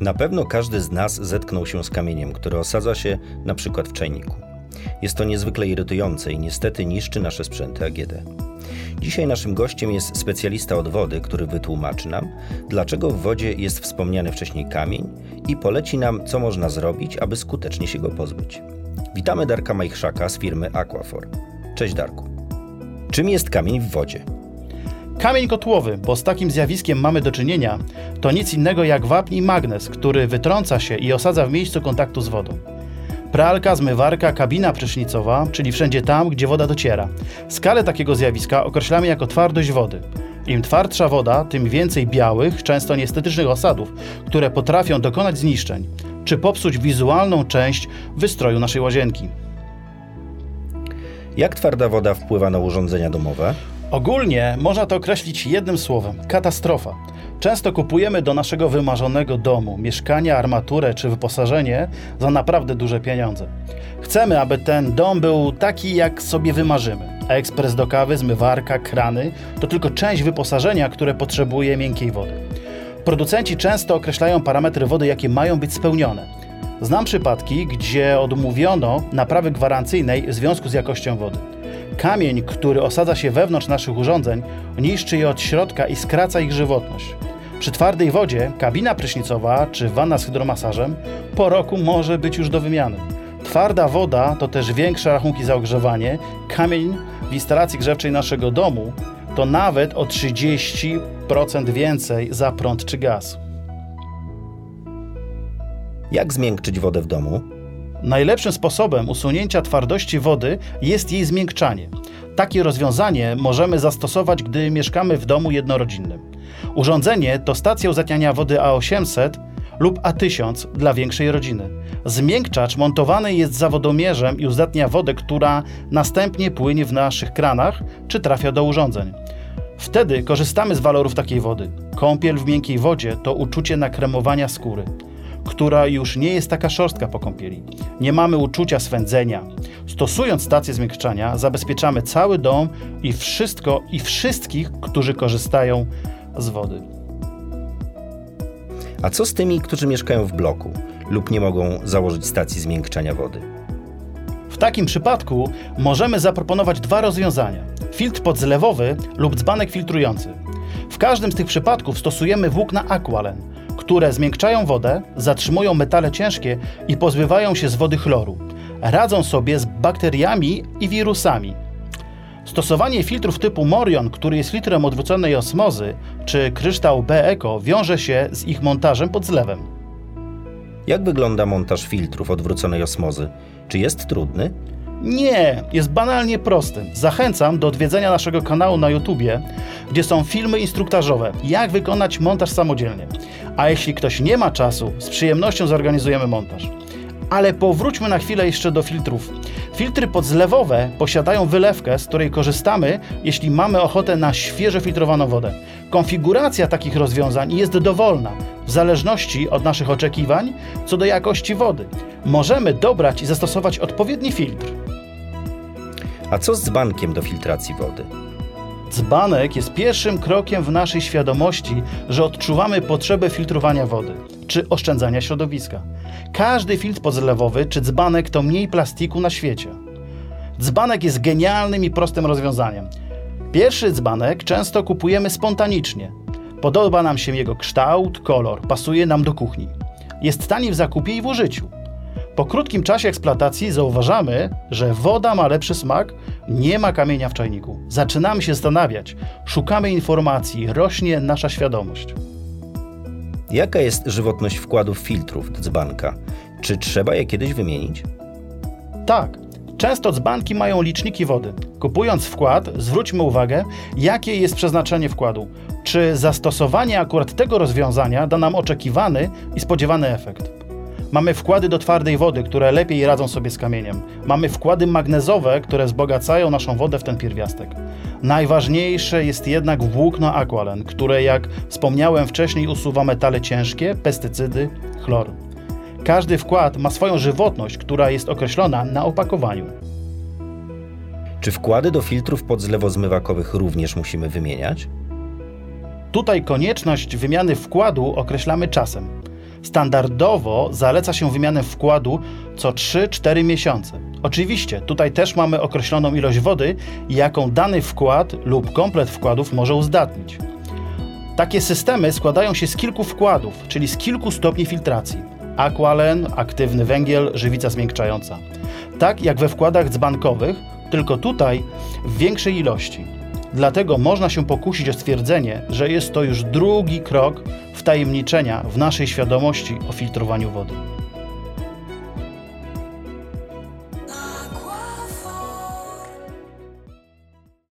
Na pewno każdy z nas zetknął się z kamieniem, który osadza się na przykład w czajniku. Jest to niezwykle irytujące i niestety niszczy nasze sprzęty AGD. Dzisiaj naszym gościem jest specjalista od wody, który wytłumaczy nam, dlaczego w wodzie jest wspomniany wcześniej kamień i poleci nam, co można zrobić, aby skutecznie się go pozbyć. Witamy Darka Majchrzaka z firmy Aquafor. Cześć Darku. Czym jest kamień w wodzie? Kamień kotłowy, bo z takim zjawiskiem mamy do czynienia, to nic innego jak wapń i magnes, który wytrąca się i osadza w miejscu kontaktu z wodą. Pralka, zmywarka, kabina prysznicowa, czyli wszędzie tam, gdzie woda dociera. Skalę takiego zjawiska określamy jako twardość wody. Im twardsza woda, tym więcej białych, często niestetycznych osadów, które potrafią dokonać zniszczeń, czy popsuć wizualną część wystroju naszej łazienki. Jak twarda woda wpływa na urządzenia domowe? Ogólnie można to określić jednym słowem katastrofa. Często kupujemy do naszego wymarzonego domu mieszkanie, armaturę czy wyposażenie za naprawdę duże pieniądze. Chcemy, aby ten dom był taki, jak sobie wymarzymy. Ekspres do kawy, zmywarka, krany to tylko część wyposażenia, które potrzebuje miękkiej wody. Producenci często określają parametry wody, jakie mają być spełnione. Znam przypadki, gdzie odmówiono naprawy gwarancyjnej w związku z jakością wody. Kamień, który osadza się wewnątrz naszych urządzeń, niszczy je od środka i skraca ich żywotność. Przy twardej wodzie kabina prysznicowa czy wanna z hydromasażem po roku może być już do wymiany. Twarda woda to też większe rachunki za ogrzewanie. Kamień w instalacji grzewczej naszego domu to nawet o 30% więcej za prąd czy gaz. Jak zmiękczyć wodę w domu? Najlepszym sposobem usunięcia twardości wody jest jej zmiękczanie. Takie rozwiązanie możemy zastosować, gdy mieszkamy w domu jednorodzinnym. Urządzenie to stacja uzatniania wody A800 lub A1000 dla większej rodziny. Zmiękczacz montowany jest zawodomierzem i uzdatnia wodę, która następnie płynie w naszych kranach czy trafia do urządzeń. Wtedy korzystamy z walorów takiej wody. Kąpiel w miękkiej wodzie to uczucie nakremowania skóry która już nie jest taka szorstka po kąpieli. Nie mamy uczucia swędzenia. Stosując stację zmiękczania, zabezpieczamy cały dom i wszystko i wszystkich, którzy korzystają z wody. A co z tymi, którzy mieszkają w bloku lub nie mogą założyć stacji zmiękczania wody? W takim przypadku możemy zaproponować dwa rozwiązania: filtr podzlewowy lub dzbanek filtrujący. W każdym z tych przypadków stosujemy włókna Aqualen które zmiękczają wodę, zatrzymują metale ciężkie i pozbywają się z wody chloru. Radzą sobie z bakteriami i wirusami. Stosowanie filtrów typu Morion, który jest filtrem odwróconej osmozy, czy kryształ B-Eco wiąże się z ich montażem pod zlewem. Jak wygląda montaż filtrów odwróconej osmozy? Czy jest trudny? Nie, jest banalnie prosty. Zachęcam do odwiedzenia naszego kanału na YouTubie, gdzie są filmy instruktażowe, jak wykonać montaż samodzielnie. A jeśli ktoś nie ma czasu, z przyjemnością zorganizujemy montaż. Ale powróćmy na chwilę jeszcze do filtrów. Filtry podzlewowe posiadają wylewkę, z której korzystamy, jeśli mamy ochotę na świeżo filtrowaną wodę. Konfiguracja takich rozwiązań jest dowolna, w zależności od naszych oczekiwań co do jakości wody. Możemy dobrać i zastosować odpowiedni filtr. A co z dzbankiem do filtracji wody? Dzbanek jest pierwszym krokiem w naszej świadomości, że odczuwamy potrzebę filtrowania wody czy oszczędzania środowiska. Każdy filtr podzlewowy czy dzbanek to mniej plastiku na świecie. Dzbanek jest genialnym i prostym rozwiązaniem. Pierwszy dzbanek często kupujemy spontanicznie. Podoba nam się jego kształt, kolor, pasuje nam do kuchni. Jest tani w zakupie i w użyciu. Po krótkim czasie eksploatacji zauważamy, że woda ma lepszy smak, nie ma kamienia w czajniku. Zaczynamy się zastanawiać, szukamy informacji, rośnie nasza świadomość. Jaka jest żywotność wkładów filtrów do dzbanka? Czy trzeba je kiedyś wymienić? Tak, często dzbanki mają liczniki wody. Kupując wkład, zwróćmy uwagę, jakie jest przeznaczenie wkładu. Czy zastosowanie akurat tego rozwiązania da nam oczekiwany i spodziewany efekt. Mamy wkłady do twardej wody, które lepiej radzą sobie z kamieniem. Mamy wkłady magnezowe, które wzbogacają naszą wodę w ten pierwiastek. Najważniejsze jest jednak włókno Aqualen, które jak wspomniałem wcześniej usuwa metale ciężkie, pestycydy, chlor. Każdy wkład ma swoją żywotność, która jest określona na opakowaniu. Czy wkłady do filtrów podzlewozmywakowych również musimy wymieniać? Tutaj konieczność wymiany wkładu określamy czasem. Standardowo zaleca się wymianę wkładu co 3-4 miesiące. Oczywiście, tutaj też mamy określoną ilość wody, jaką dany wkład lub komplet wkładów może uzdatnić. Takie systemy składają się z kilku wkładów, czyli z kilku stopni filtracji. Aqualen, aktywny węgiel, żywica zmiękczająca. Tak jak we wkładach dzbankowych, tylko tutaj w większej ilości. Dlatego można się pokusić o stwierdzenie, że jest to już drugi krok wtajemniczenia w naszej świadomości o filtrowaniu wody.